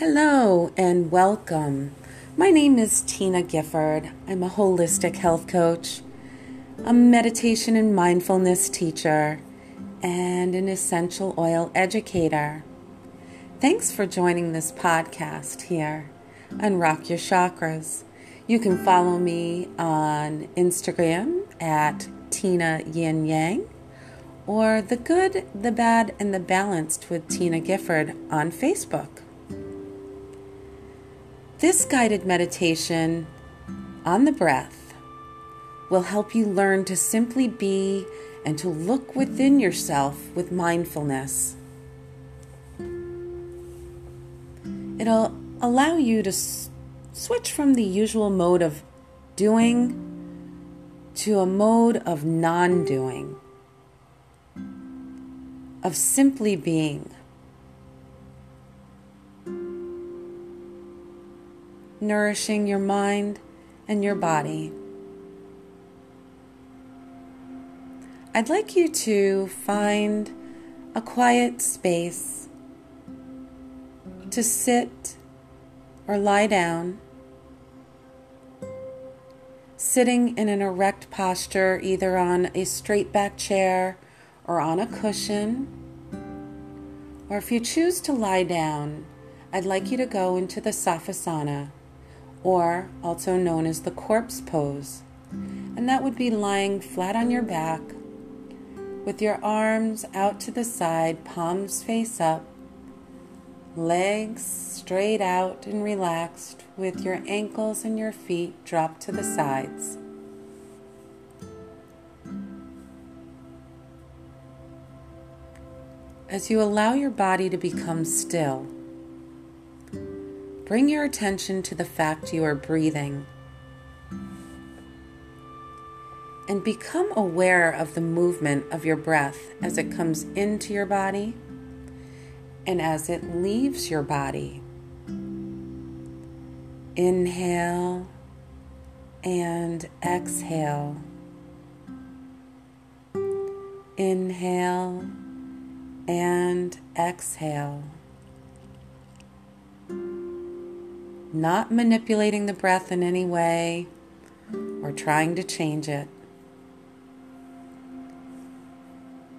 Hello and welcome. My name is Tina Gifford. I'm a holistic health coach, a meditation and mindfulness teacher, and an essential oil educator. Thanks for joining this podcast here on Rock Your Chakras. You can follow me on Instagram at Tina Yin Yang or The Good, the Bad, and the Balanced with Tina Gifford on Facebook. This guided meditation on the breath will help you learn to simply be and to look within yourself with mindfulness. It'll allow you to s- switch from the usual mode of doing to a mode of non doing, of simply being. Nourishing your mind and your body. I'd like you to find a quiet space to sit or lie down. Sitting in an erect posture, either on a straight back chair or on a cushion. Or if you choose to lie down, I'd like you to go into the Savasana or also known as the corpse pose. And that would be lying flat on your back with your arms out to the side, palms face up, legs straight out and relaxed, with your ankles and your feet dropped to the sides. As you allow your body to become still, Bring your attention to the fact you are breathing. And become aware of the movement of your breath as it comes into your body and as it leaves your body. Inhale and exhale. Inhale and exhale. Not manipulating the breath in any way or trying to change it.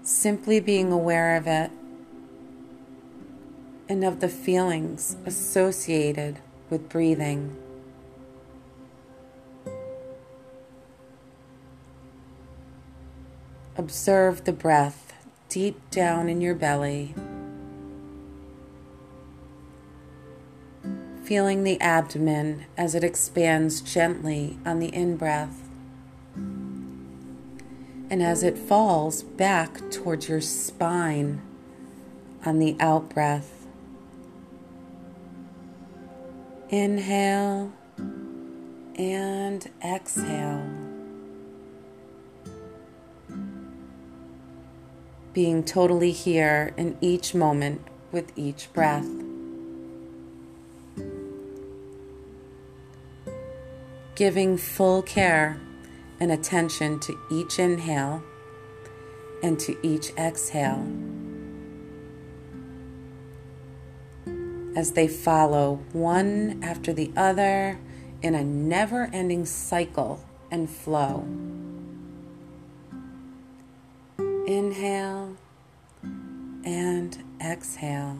Simply being aware of it and of the feelings associated with breathing. Observe the breath deep down in your belly. Feeling the abdomen as it expands gently on the in breath. And as it falls back towards your spine on the out breath. Inhale and exhale. Being totally here in each moment with each breath. Giving full care and attention to each inhale and to each exhale as they follow one after the other in a never ending cycle and flow. Inhale and exhale.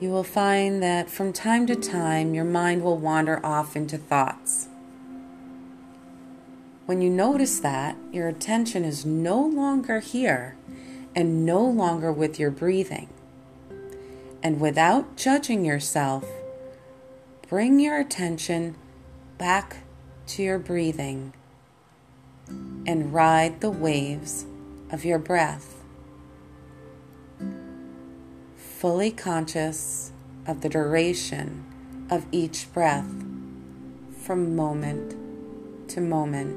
You will find that from time to time your mind will wander off into thoughts. When you notice that, your attention is no longer here and no longer with your breathing. And without judging yourself, bring your attention back to your breathing and ride the waves of your breath fully conscious of the duration of each breath from moment to moment.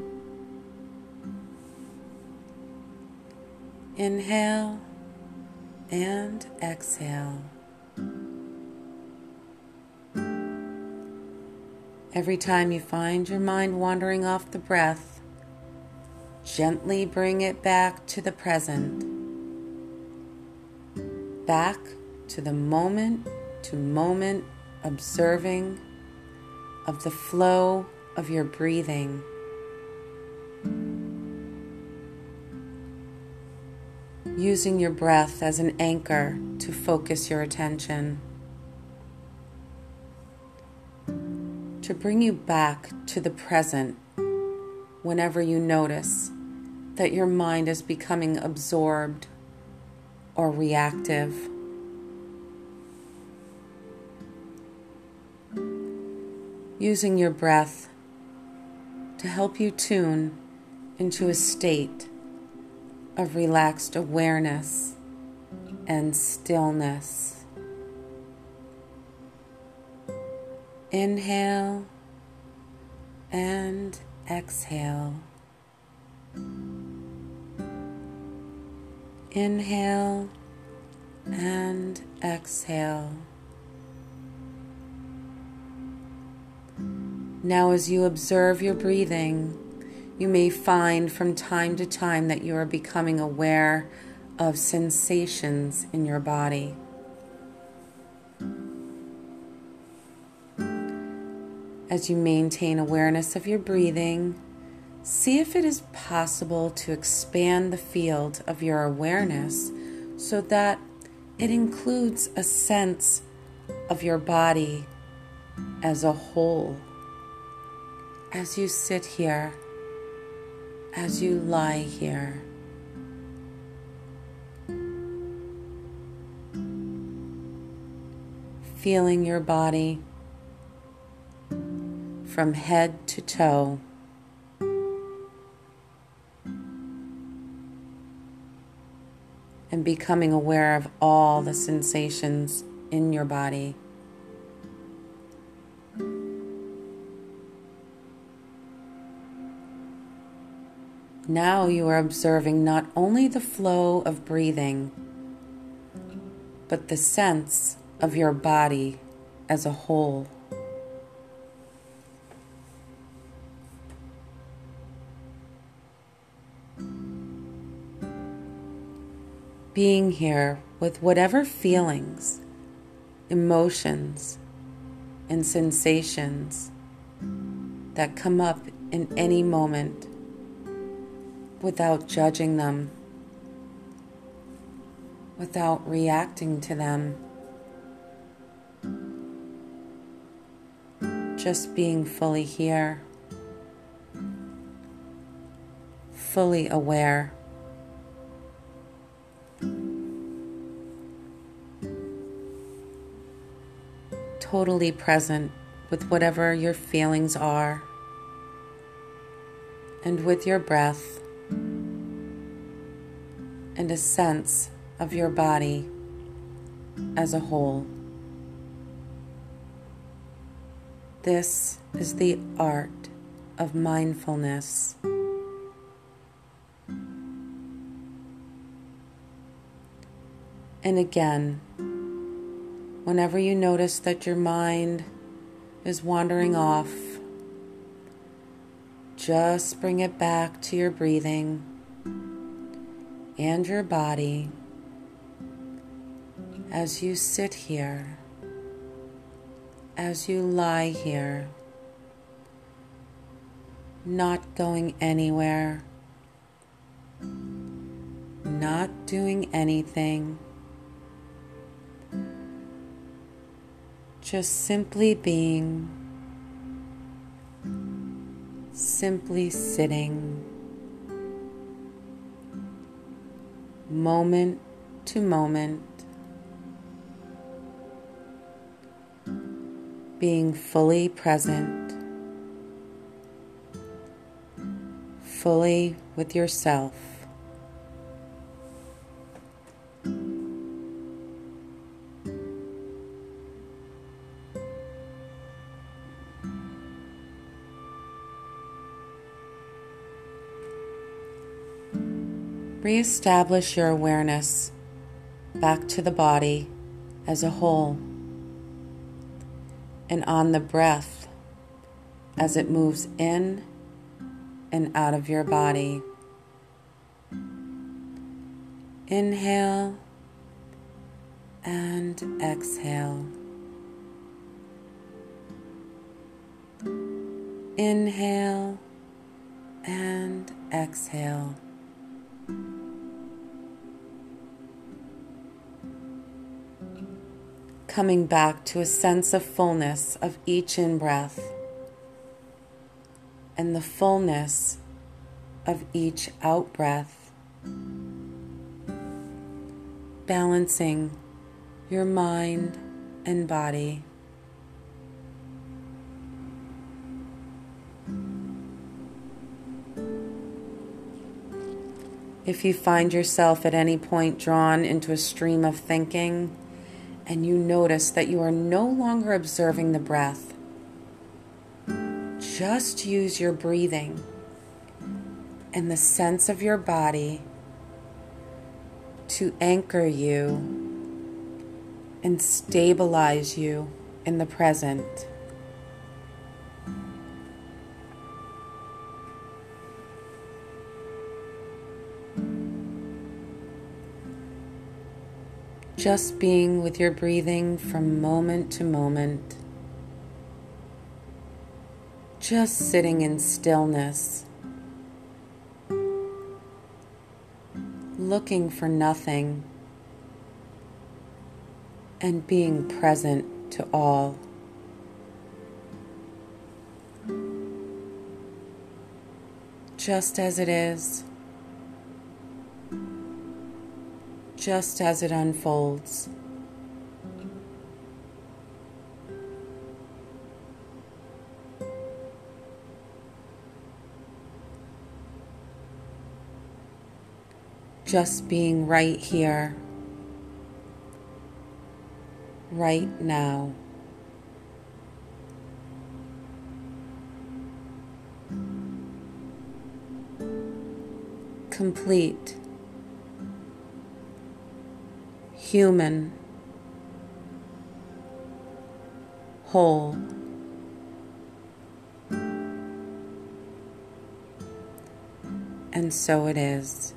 Inhale and exhale. Every time you find your mind wandering off the breath, gently bring it back to the present back to the moment to moment observing of the flow of your breathing. Using your breath as an anchor to focus your attention. To bring you back to the present whenever you notice that your mind is becoming absorbed or reactive. Using your breath to help you tune into a state of relaxed awareness and stillness. Inhale and exhale. Inhale and exhale. Now, as you observe your breathing, you may find from time to time that you are becoming aware of sensations in your body. As you maintain awareness of your breathing, See if it is possible to expand the field of your awareness so that it includes a sense of your body as a whole. As you sit here, as you lie here. Feeling your body from head to toe. and becoming aware of all the sensations in your body. Now you are observing not only the flow of breathing, but the sense of your body as a whole. being here with whatever feelings, emotions, and sensations that come up in any moment without judging them, without reacting to them. Just being fully here, fully aware. totally present with whatever your feelings are and with your breath and a sense of your body as a whole. This is the art of mindfulness. And again, whenever you notice that your mind is wandering off, just bring it back to your breathing and your body as you sit here, as you lie here, not going anywhere, not doing anything just simply being, simply sitting, moment to moment, being fully present, fully with yourself. Reestablish your awareness back to the body as a whole and on the breath as it moves in and out of your body. Inhale and exhale. Inhale and exhale. Coming back to a sense of fullness of each in breath and the fullness of each out breath. Balancing your mind and body. If you find yourself at any point drawn into a stream of thinking and you notice that you are no longer observing the breath, just use your breathing and the sense of your body to anchor you and stabilize you in the present. Just being with your breathing from moment to moment, just sitting in stillness, looking for nothing, and being present to all. Just as it is. Just as it unfolds. Just being right here, right now. Complete human, whole. And so it is.